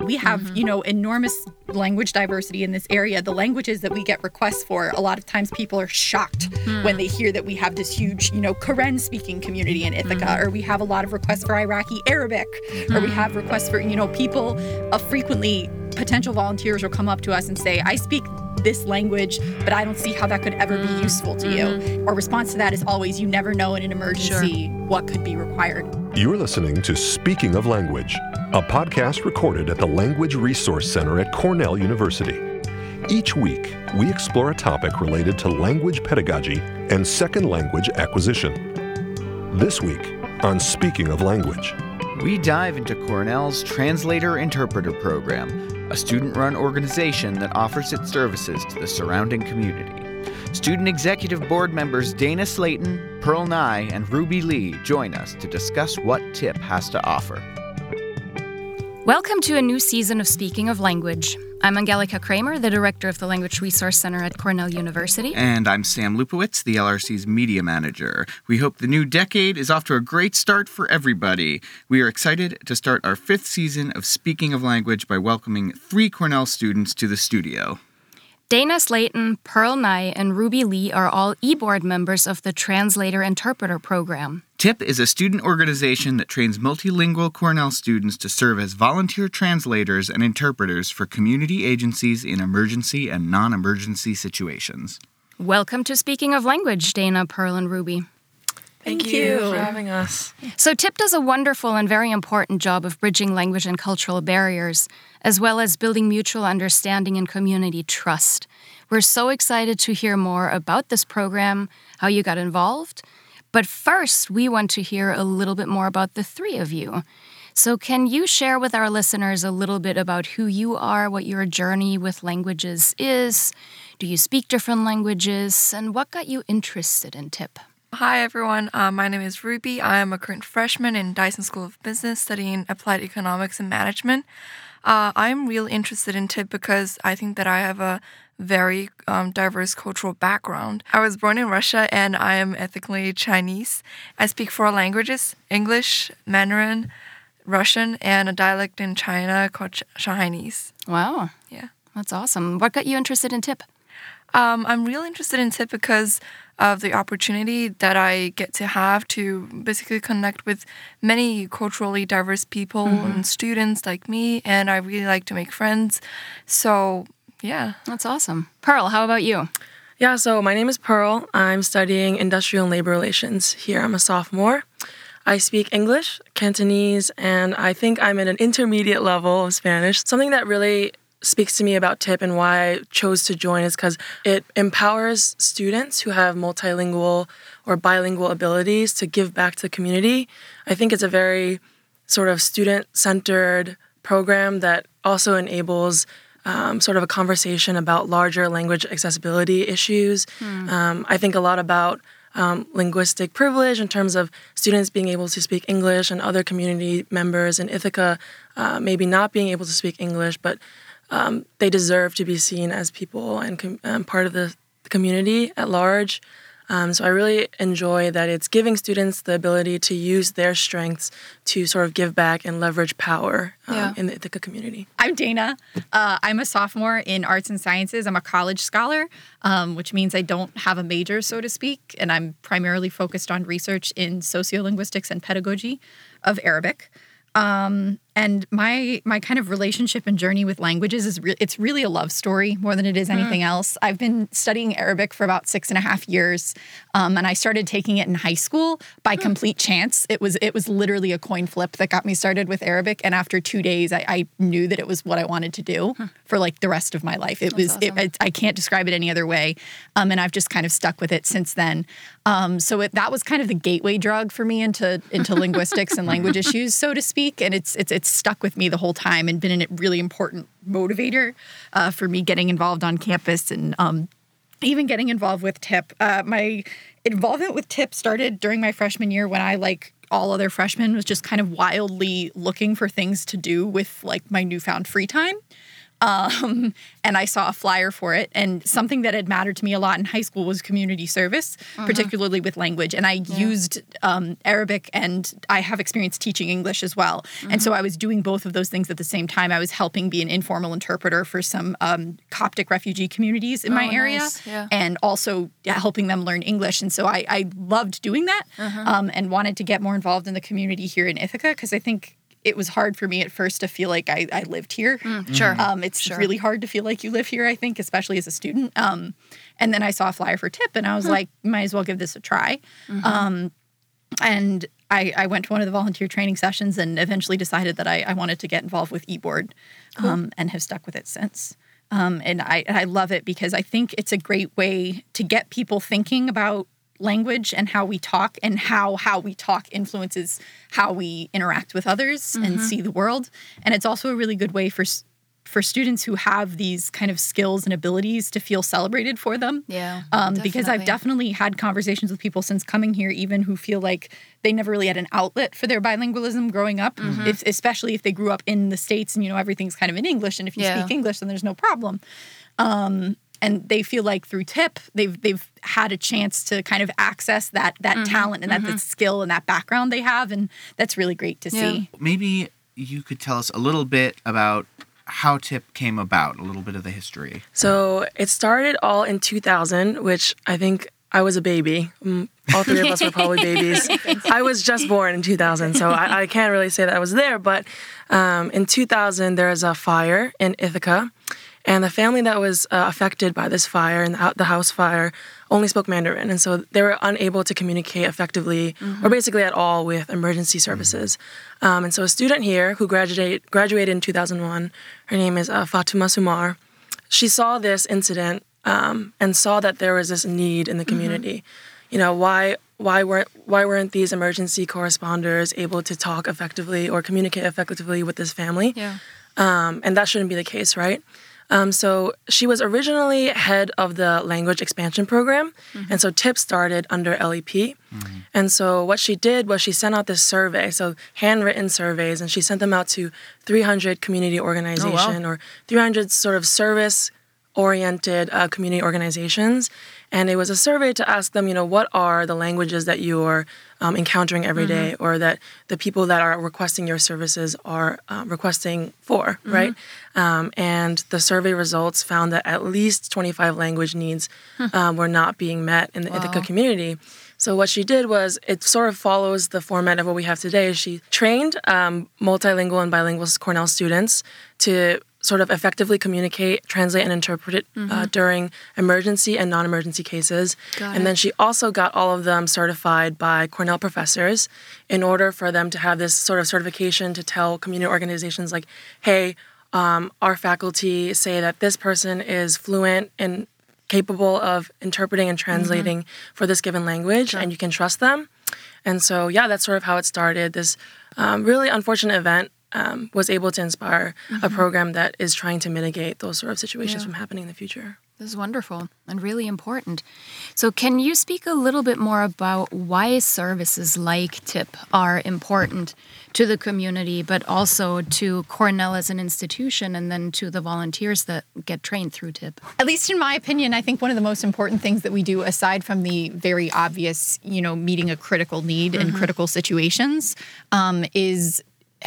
We have, mm-hmm. you know, enormous language diversity in this area. The languages that we get requests for, a lot of times people are shocked mm. when they hear that we have this huge, you know, Karen speaking community in Ithaca, mm. or we have a lot of requests for Iraqi Arabic, or we have requests for, you know, people uh, frequently potential volunteers will come up to us and say, I speak this language, but I don't see how that could ever be useful to mm-hmm. you. Our response to that is always, you never know in an emergency sure. what could be required. You're listening to Speaking of Language, a podcast recorded at the Language Resource Center at Cornell University. Each week, we explore a topic related to language pedagogy and second language acquisition. This week on Speaking of Language, we dive into Cornell's Translator Interpreter Program, a student run organization that offers its services to the surrounding community. Student Executive Board members Dana Slayton, Pearl Ngai, and Ruby Li join us to discuss what TIP has to offer. Welcome to a new season of Speaking of Language. I'm Angelica Kramer, the director of the Language Resource Center at Cornell University. And I'm Sam Lupowitz, the LRC's media manager. We hope the new decade is off to a great start for everybody. We are excited to start our fifth season of Speaking of Language by welcoming three Cornell students to the studio. Dana Slayton, Pearl Ngai, and Ruby Li are all e-board members of the Translator Interpreter Program. TIP is a student organization that trains multilingual Cornell students to serve as volunteer translators and interpreters for community agencies in emergency and non emergency situations. Welcome to Speaking of Language, Dana, Pearl, and Ruby. Thank, Thank you. you for having us. So, TIP does a wonderful and very important job of bridging language and cultural barriers, as well as building mutual understanding and community trust. We're so excited to hear more about this program, how you got involved. But first, we want to hear a little bit more about the three of you. So, can you share with our listeners a little bit about who you are, what your journey with languages is? Do you speak different languages? And what got you interested in TIP? Hi, everyone. Uh, my name is Ruby. I am a current freshman in Dyson School of Business studying applied economics and management. Uh, I'm really interested in TIP because I think that I have a very um, diverse cultural background. I was born in Russia and I am ethnically Chinese. I speak four languages English, Mandarin, Russian, and a dialect in China called Shanghainese. Wow. Yeah. That's awesome. What got you interested in TIP? Um, I'm really interested in TIP because of the opportunity that I get to have to basically connect with many culturally diverse people mm-hmm. and students like me, and I really like to make friends. So, yeah. That's awesome. Pearl, how about you? Yeah, so my name is Pearl. I'm studying industrial and labor relations here. I'm a sophomore. I speak English, Cantonese, and I think I'm at an intermediate level of Spanish. Something that really speaks to me about TIP and why I chose to join is because it empowers students who have multilingual or bilingual abilities to give back to the community. I think it's a very sort of student centered program that also enables um, sort of a conversation about larger language accessibility issues. Hmm. Um, I think a lot about um, linguistic privilege in terms of students being able to speak English and other community members in Ithaca uh, maybe not being able to speak English, but um, they deserve to be seen as people and com- um, part of the, the, community at large. Um, so I really enjoy that it's giving students the ability to use their strengths to sort of give back and leverage power um, yeah. in the Ithaca community. I'm Dana. Uh, I'm a sophomore in arts and sciences. I'm a college scholar, um, which means I don't have a major, so to speak, and I'm primarily focused on research in sociolinguistics and pedagogy of Arabic. Um, and my my kind of relationship and journey with languages is re- it's really a love story more than it is anything mm. else. I've been studying Arabic for about six and a half years, um, and I started taking it in high school by mm. complete chance. It was it was literally a coin flip that got me started with Arabic, and after two days, I, I knew that it was what I wanted to do hmm. for like the rest of my life. It That's was awesome. it, it, I can't describe it any other way, um, and I've just kind of stuck with it since then. Um, so it, that was kind of the gateway drug for me into into linguistics and language issues, so to speak, and it's it's it's stuck with me the whole time and been a really important motivator uh, for me getting involved on campus and um, even getting involved with TIP. Uh, my involvement with TIP started during my freshman year when I like all other freshmen was just kind of wildly looking for things to do with like my newfound free time. Um, and I saw a flyer for it. And something that had mattered to me a lot in high school was community service, particularly with language. And I used um, Arabic and I have experience teaching English as well. And so I was doing both of those things at the same time. I was helping be an informal interpreter for some um, Coptic refugee communities in my Oh, area nice. Yeah. and also yeah, helping them learn English. And so I, I loved doing that Uh-huh. um, and wanted to get more involved in the community here in Ithaca because I think it was hard for me at first to feel like I, I lived here. Sure. Um, it's really hard to feel like you live here, I think, especially as a student. Um, and then I saw a flyer for TIP and I was like, might as well give this a try. Um, and I, I went to one of the volunteer training sessions and eventually decided that I, I wanted to get involved with eBoard um, and have stuck with it since. Um, and I, I love it because I think it's a great way to get people thinking about language and how we talk and how how we talk influences how we interact with others and see the world. And it's also a really good way for for students who have these kind of skills and abilities to feel celebrated for them. Yeah, Um, because I've definitely. definitely had conversations with people since coming here, even who feel like they never really had an outlet for their bilingualism growing up, Mm-hmm. if, especially if they grew up in the States and, you know, everything's kind of in English. And if you Yeah. speak English, then there's no problem. Um, and they feel like through TIP, they've they've had a chance to kind of access that that Mm-hmm. talent and that, that skill and that background they have, and that's really great to Yeah. see. Maybe you could tell us a little bit about how TIP came about, a little bit of the history. So it started all in 2000, which I think I was a baby. Mm, All three of us were probably babies. I was just born in 2000, so I, I can't really say that I was there. But um, in 2000, there was a fire in Ithaca, and the family that was uh, affected by this fire and the house fire only spoke Mandarin, and so they were unable to communicate effectively or basically at all with emergency services. Um, and so a student here who graduated graduated in 2001, her name is uh, Fatuma Sumar she saw this incident um, and saw that there was this need in the community. You know, why why weren't why weren't these emergency corresponders able to talk effectively or communicate effectively with this family? Yeah. um, and that shouldn't be the case, right? Um, so she was originally head of the language expansion program, and so TIP started under LEP. And so what she did was she sent out this survey, so handwritten surveys, and she sent them out to 300 community organization or 300 sort of service oriented uh, community organizations. And it was a survey to ask them, you know, what are the languages that you're um, encountering every day, or that the people that are requesting your services are uh, requesting for, right? Um, and the survey results found that at least 25 language needs um, were not being met in the Ithaca community. So what she did was it sort of follows the format of what we have today. She trained um, multilingual and bilingual Cornell students to sort of effectively communicate, translate, and interpret it uh, during emergency and non-emergency cases. Got and it. then she also got all of them certified by Cornell professors in order for them to have this sort of certification to tell community organizations like, hey, um, our faculty say that this person is fluent and capable of interpreting and translating for this given language, and you can trust them. And so, yeah, that's sort of how it started. This um, really unfortunate event um, was able to inspire a program that is trying to mitigate those sort of situations from happening in the future. This is wonderful and really important. So, can you speak a little bit more about why services like TIP are important to the community, but also to Cornell as an institution and then to the volunteers that get trained through TIP? at least in my opinion, I think one of the most important things that we do, aside from the very obvious, you know, meeting a critical need in critical situations, um, is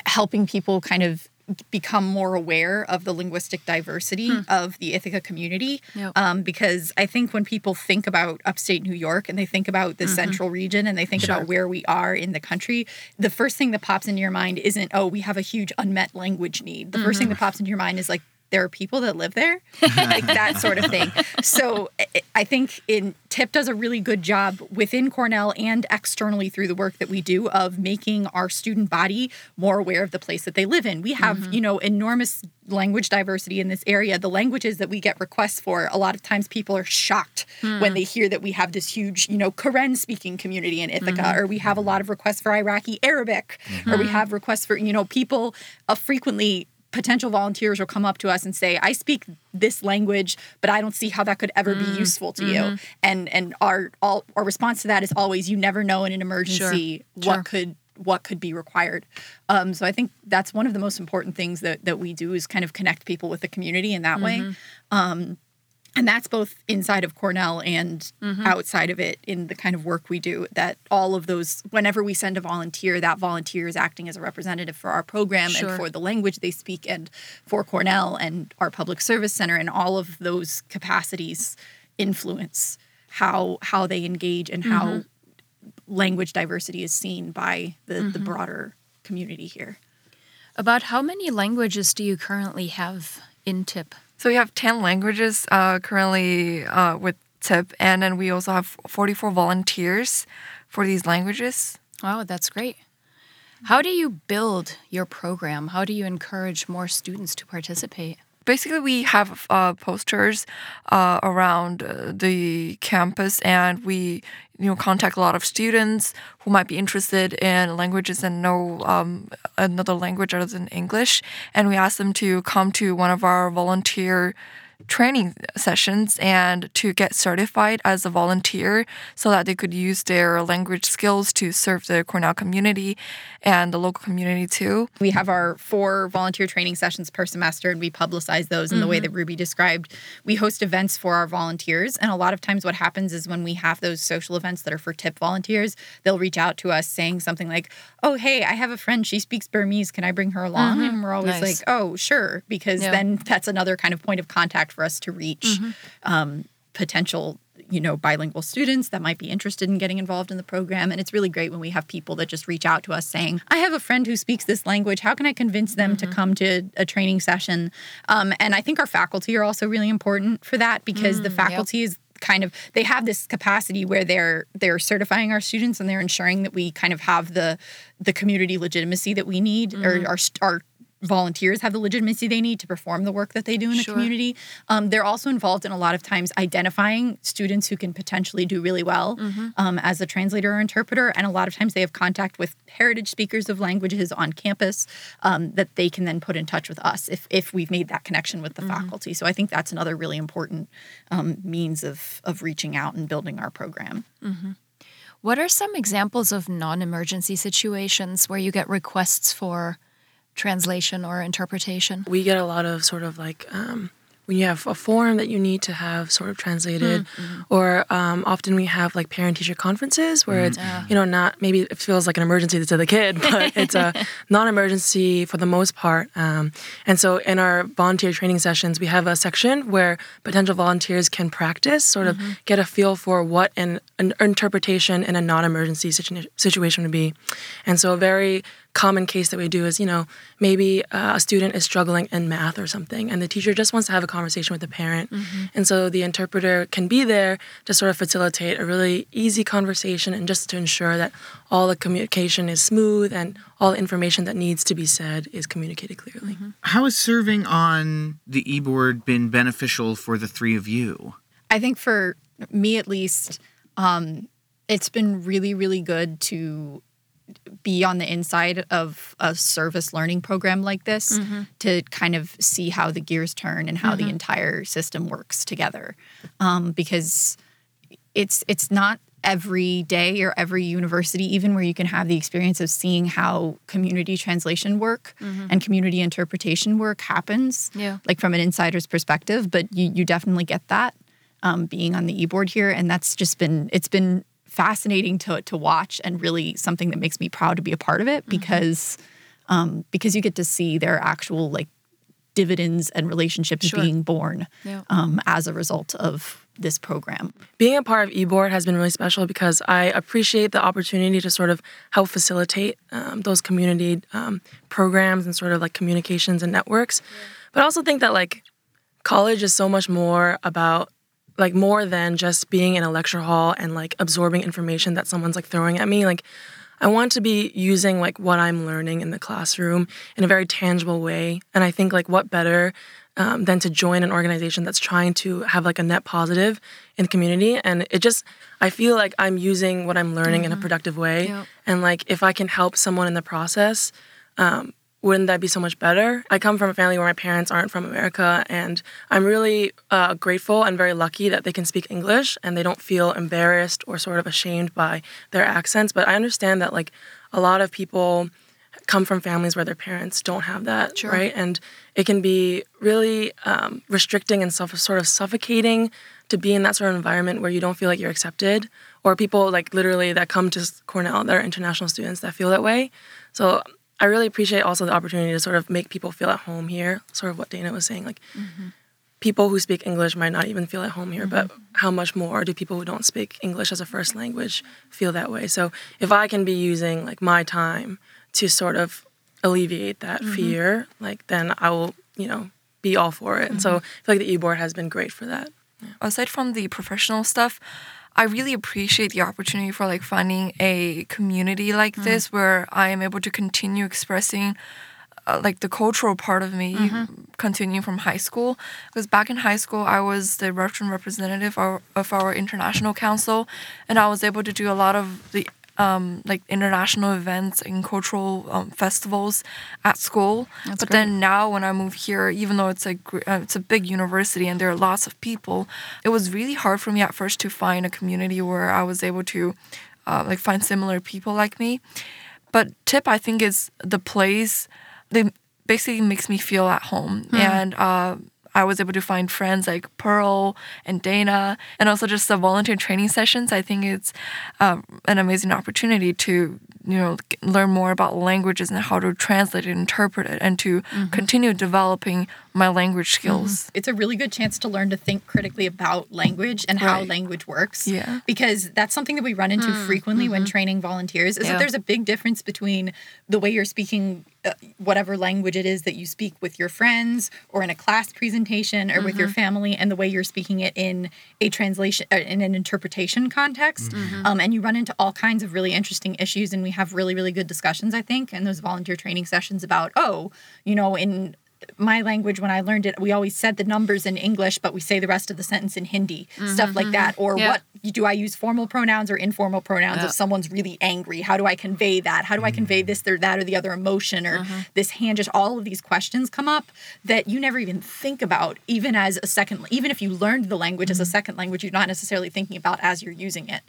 helping people kind of become more aware of the linguistic diversity hmm. of the Ithaca community. Yep. Um, because I think when people think about upstate New York and they think about the mm-hmm. central region and they think about where we are in the country, the first thing that pops into your mind isn't, oh, we have a huge unmet language need. The mm-hmm. first thing that pops into your mind is like, there are people that live there, like that sort of thing. So I- think in TIP does a really good job within Cornell and externally through the work that we do of making our student body more aware of the place that they live in. We have, mm-hmm. you know, enormous language diversity in this area. The languages that we get requests for, a lot of times people are shocked when hmm. they hear that we have this huge, you know, Karen speaking community in Ithaca, mm-hmm. or we have a lot of requests for Iraqi Arabic, or we mm-hmm. have requests for, you know, people uh, frequently potential volunteers will come up to us and say i speak this language but i don't see how that could ever be useful to you and and our all our response to that is always you never know in an emergency what Sure. could what could be required. Um, so I think that's one of the most important things that that we do is kind of connect people with the community in that way. Um, and that's both inside of Cornell and mm-hmm. outside of it in the kind of work we do. That all of those, whenever we send a volunteer, that volunteer is acting as a representative for our program Sure. and for the language they speak and for Cornell and our public service center and all of those capacities influence how how they engage and how mm-hmm. language diversity is seen by the, the mm-hmm. broader community here. About how many languages do you currently have in TIP? So we have 10 languages uh, currently uh, with TIP, and then we also have 44 volunteers for these languages. Wow, that's great. How do you build your program? How do you encourage more students to participate? Basically, we have uh, posters uh, around uh, the campus, and we you know contact a lot of students who might be interested in languages and know um, another language other than English, and we ask them to come to one of our volunteer training sessions and to get certified as a volunteer so that they could use their language skills to serve the Cornell community and the local community too. We have our four volunteer training sessions per semester, and we publicize those in the way mm-hmm. that Ruby described. We host events for our volunteers, and a lot of times, what happens is when we have those social events that are for TIP volunteers, they'll reach out to us saying something like, "Oh, hey, I have a friend. She speaks Burmese. Can I bring her along?" Mm-hmm. And we're always Nice. like, "Oh, sure," because Yeah. then that's another kind of point of contact for us to reach um, potential you know bilingual students that might be interested in getting involved in the program. And it's really great when we have people that just reach out to us saying i have a friend who speaks this language. How can i convince them to come to a training session? Um, and i think our faculty are also really important for that because the faculty is kind of they have this capacity where they're they're certifying our students and they're ensuring that we kind of have the the community legitimacy that we need or our our volunteers have the legitimacy they need to perform the work that they do in the Sure. community. Um, they're also involved in a lot of times identifying students who can potentially do really well um, as a translator or interpreter. And a lot of times they have contact with heritage speakers of languages on campus um, that they can then put in touch with us if, if we've made that connection with the faculty. So I think that's another really important um, means of, of reaching out and building our program. What are some examples of non emergency situations where you get requests for translation or interpretation? we get a lot of sort of like um, when you have a form that you need to have sort of translated, or um, often we have like parent teacher conferences where it's you know not maybe it feels like an emergency to the kid, but it's a non-emergency for the most part. Um, and so in our volunteer training sessions, we have a section where potential volunteers can practice, sort of get a feel for what an, an interpretation in a non-emergency situ- situation would be. And so a very common case that we do is, you know, maybe uh, a student is struggling in math or something, and the teacher just wants to have a conversation with the parent. And so the interpreter can be there to sort of facilitate a really easy conversation and just to ensure that all the communication is smooth and all the information that needs to be said is communicated clearly. How has serving on the e board been beneficial for the three of you? I think for me at least, um, it's been really, really good to be on the inside of a service learning program like this to kind of see how the gears turn and how the entire system works together. Um, because it's it's not every day or every university even where you can have the experience of seeing how community translation work and community interpretation work happens Yeah. like from an insider's perspective but you you definitely get that um, being on the e-board here and that's just been it's been fascinating to to watch and really something that makes me proud to be a part of it because um, because you get to see their actual like dividends and relationships Sure. being born Yeah. um, as a result of this program. Being a part of eBoard has been really special because I appreciate the opportunity to sort of help facilitate um, those community um, programs and sort of like communications and networks. But I also think that like college is so much more about like more than just being in a lecture hall and like absorbing information that someone's like throwing at me. Like I want to be using like what I'm learning in the classroom in a very tangible way. And I think like what better um, than to join an organization that's trying to have like a net positive in the community. And it just I feel like I'm using what I'm learning in a productive way. Yep. And like if I can help someone in the process, um, wouldn't that be so much better? I come from a family where my parents aren't from America, and I'm really uh, grateful and very lucky that they can speak English and they don't feel embarrassed or sort of ashamed by their accents. But I understand that, like, a lot of people come from families where their parents don't have that, Sure. right? And it can be really um, restricting and self- sort of suffocating to be in that sort of environment where you don't feel like you're accepted, or people like literally that come to Cornell that are international students that feel that way. So I really appreciate also the opportunity to sort of make people feel at home here. Sort of what Dana was saying, like mm-hmm. people who speak English might not even feel at home here, but mm-hmm. how much more do people who don't speak English as a first language feel that way? So if I can be using like my time to sort of alleviate that mm-hmm. fear, like then I will, you know, be all for it. And so I feel like the e-board has been great for that. aside from the professional stuff, I really appreciate the opportunity for like finding a community like this where I am able to continue expressing uh, like the cultural part of me continuing from high school. Because back in high school I was the Russian representative of, of our international council and I was able to do a lot of the um, like international events and cultural um, festivals at school. but then now when I moved here, even though it's a gr- uh, it's a big university and there are lots of people, it was really hard for me at first to find a community where I was able to uh, like find similar people like me. But TIP I think is the place They basically makes me feel at home and. Uh, I was able to find friends like Pearl and Dana, and also just the volunteer training sessions. I think it's um, an amazing opportunity to you know learn more about languages and how to translate it, interpret it, and to mm-hmm. continue developing my language mm-hmm. skills. it's a really good chance to learn to think critically about language and how Right. language works. Yeah. Because that's something that we run into mm. frequently when mm-hmm. training volunteers is Yeah. that there's a big difference between the way you're speaking uh, whatever language it is that you speak with your friends or in a class presentation or with your family and the way you're speaking it in a translation uh, in an interpretation context. Um, and you run into all kinds of really interesting issues and we have really really good discussions I think in those volunteer training sessions about oh, you know, in my language when I learned it, we always said the numbers in English, but we say the rest of the sentence in Hindi, stuff like mm-hmm. that. Or Yeah. what do I use formal pronouns or informal pronouns if someone's really angry? How do I convey that? How do I convey mm. this, or that, or the other emotion, or uh-huh. this hand? Just all of these questions come up that you never even think about, even as a second, even if you learned the language as a mm-hmm. second language, you're not necessarily thinking about as you're using it.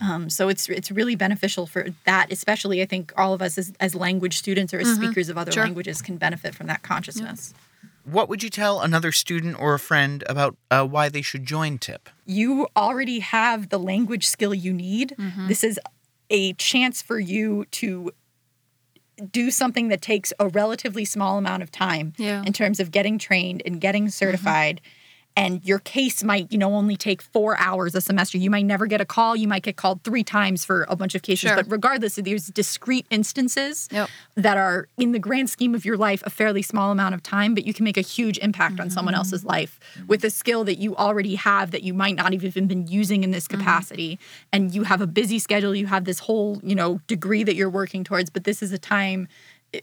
Um, so it's it's really beneficial for that, especially I think all of us as, as language students or as mm-hmm. speakers of other Sure. languages can benefit from that consciousness. What would you tell another student or a friend about uh, why they should join TIP? you already have the language skill you need. This is a chance for you to do something that takes a relatively small amount of time Yeah. in terms of getting trained and getting certified. And your case might, you know, only take four hours a semester. You might never get a call. You might get called three times for a bunch of cases. Sure. But regardless, there's discrete instances Yep. that are, in the grand scheme of your life, a fairly small amount of time, but you can make a huge impact on someone mm-hmm. else's life with a skill that you already have that you might not have even been using in this mm-hmm. capacity. And you have a busy schedule. You have this whole, you know, degree that you're working towards, but this is a time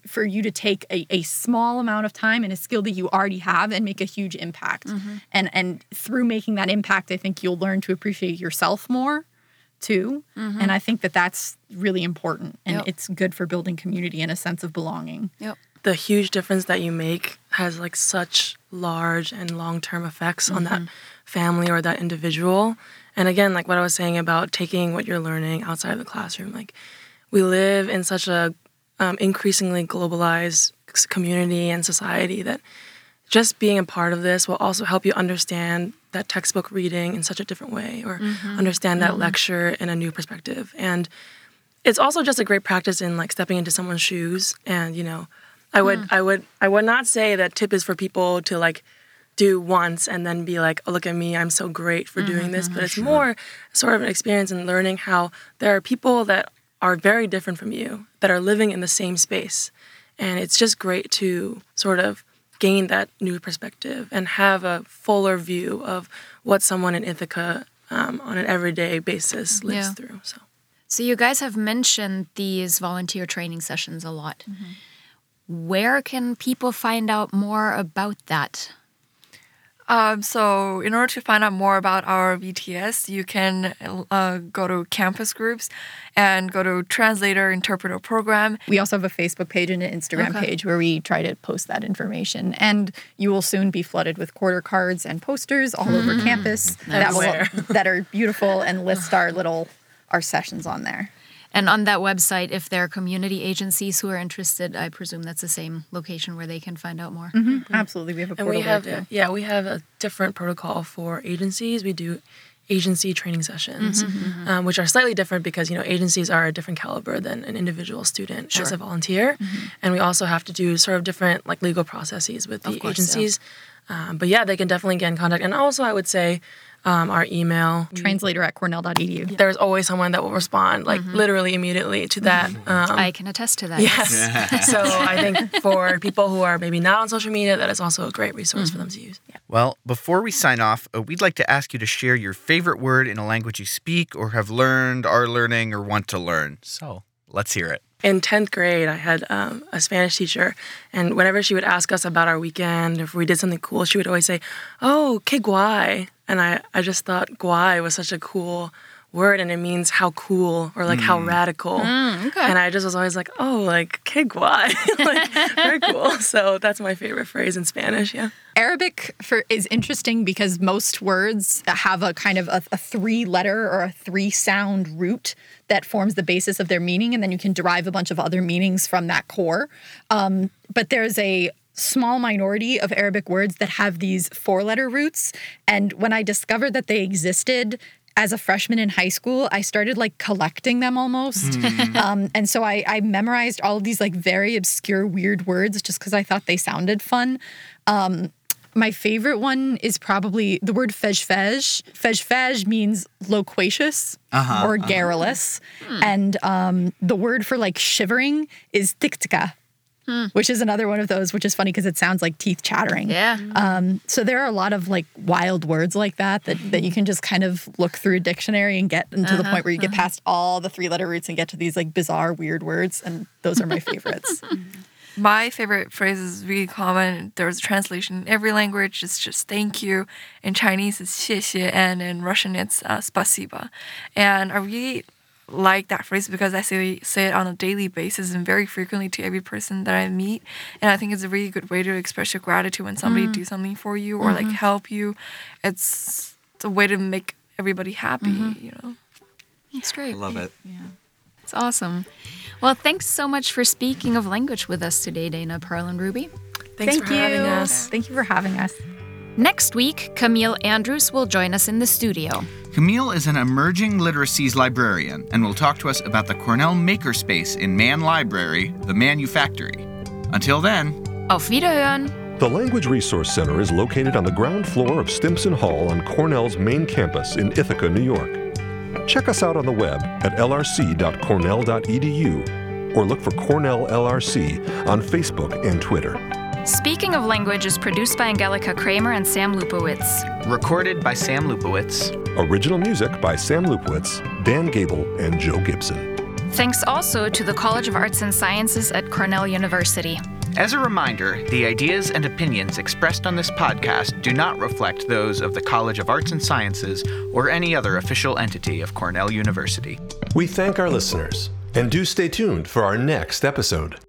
for you to take a, a small amount of time and a skill that you already have and make a huge impact. Mm-hmm. And and through making that impact, I think you'll learn to appreciate yourself more too. Mm-hmm. And I think that that's really important and Yep. it's good for building community and a sense of belonging. Yep. the huge difference that you make has like such large and long-term effects on that mm-hmm. family or that individual and again like what i was saying about taking what you're learning outside of the classroom like we live in such a um, increasingly globalized community and society that just being a part of this will also help you understand that textbook reading in such a different way or mm-hmm. understand that mm-hmm. lecture in a new perspective. And it's also just a great practice in like stepping into someone's shoes and you know i would hmm. i would i would not say that TIP is for people to like do once and then be like oh look at me i'm so great for doing mm-hmm. this but it's more sort of an experience in learning how there are people that are very different from you that are living in the same space and it's just great to sort of gain that new perspective and have a fuller view of what someone in ithaca um, on an everyday basis lives Yeah. through so So you guys have mentioned these volunteer training sessions a lot. Where can people find out more about that? Um, so, in order to find out more about our VTS, you can uh, go to campus groups and go to Translator Interpreter Program. We also have a Facebook page and an Instagram Okay. page where we try to post that information. And you will soon be flooded with quarter cards and posters all over campus that will, that are beautiful and list our little our sessions on there. And on that website, if there are community agencies who are interested, I presume that's the same location where they can find out more. Mm-hmm. Mm-hmm. Absolutely, we have a And portal we have, there too. yeah, we have a different protocol for agencies. We do agency training sessions, mm-hmm. um, which are slightly different because you know agencies are a different caliber than an individual student as a volunteer, and we also have to do sort of different like legal processes with the Of course, yeah. agencies. Um, but yeah, they can definitely get in contact, and also I would say um, our email. Translator at cornell.edu. There's always someone that will respond like literally immediately to that. Um, I can attest to that. Yes. so I think for people who are maybe not on social media, that is also a great resource for them to use. Well, before we sign off, uh, we'd like to ask you to share your favorite word in a language you speak or have learned, are learning, or want to learn. So let's hear it. In 10th grade, I had um, a Spanish teacher, and whenever she would ask us about our weekend, if we did something cool, she would always say, Oh, que guay. And I, I just thought guay was such a cool word, and it means how cool or like how radical. And I just was always like, Oh, like que guay. like, very cool. So that's my favorite phrase in Spanish, yeah. Arabic for is interesting because most words have a kind of a, a three letter or a three sound root that forms the basis of their meaning, and then you can derive a bunch of other meanings from that core. Um, but there's a small minority of Arabic words that have these four letter roots, and when I discovered that they existed. As a freshman in high school, I started like collecting them almost. Um, and so I, I memorized all of these like very obscure, weird words just because I thought they sounded fun. Um, my favorite one is probably the word fejfej. Fejfej means loquacious or garrulous. And um, the word for like shivering is tiktika, which is another one of those, which is funny because it sounds like teeth chattering. Yeah. Um, so there are a lot of like wild words like that that, that you can just kind of look through a dictionary and get into the point where you get past all the three letter roots and get to these like bizarre, weird words. And those are my favorites. My favorite phrase is really common. There's a translation in every language. It's just thank you. In Chinese, it's 谢谢, and in Russian, it's uh, spasiba. And I really like that phrase because I say, say it on a daily basis and very frequently to every person that I meet. And I think it's a really good way to express your gratitude when somebody mm. do something for you or like mm-hmm. help you. It's, it's a way to make everybody happy, mm-hmm. you know. It's great. I love it. Yeah. It's awesome. Well, thanks so much for speaking of language with us today, Dana, Pearl, and Ruby. Thanks Thank for you. having us. Thank you for having us. Next week, Camille Andrews will join us in the studio. Camille is an emerging literacies librarian and will talk to us about the Cornell Makerspace in Mann Library, the Manufactory. Until then, Auf Wiederhören! The Language Resource Center is located on the ground floor of Stimson Hall on Cornell's main campus in Ithaca, New York. Check us out on the web at lrc.cornell.edu or look for Cornell LRC on Facebook and Twitter. Speaking of Language is produced by Angelica Kramer and Sam Lupowitz. Recorded by Sam Lupowitz. Original music by Sam Lupowitz, Dan Gable, and Joe Gibson. Thanks also to the College of Arts and Sciences at Cornell University. As a reminder, the ideas and opinions expressed on this podcast do not reflect those of the College of Arts and Sciences or any other official entity of Cornell University. We thank our listeners and do stay tuned for our next episode.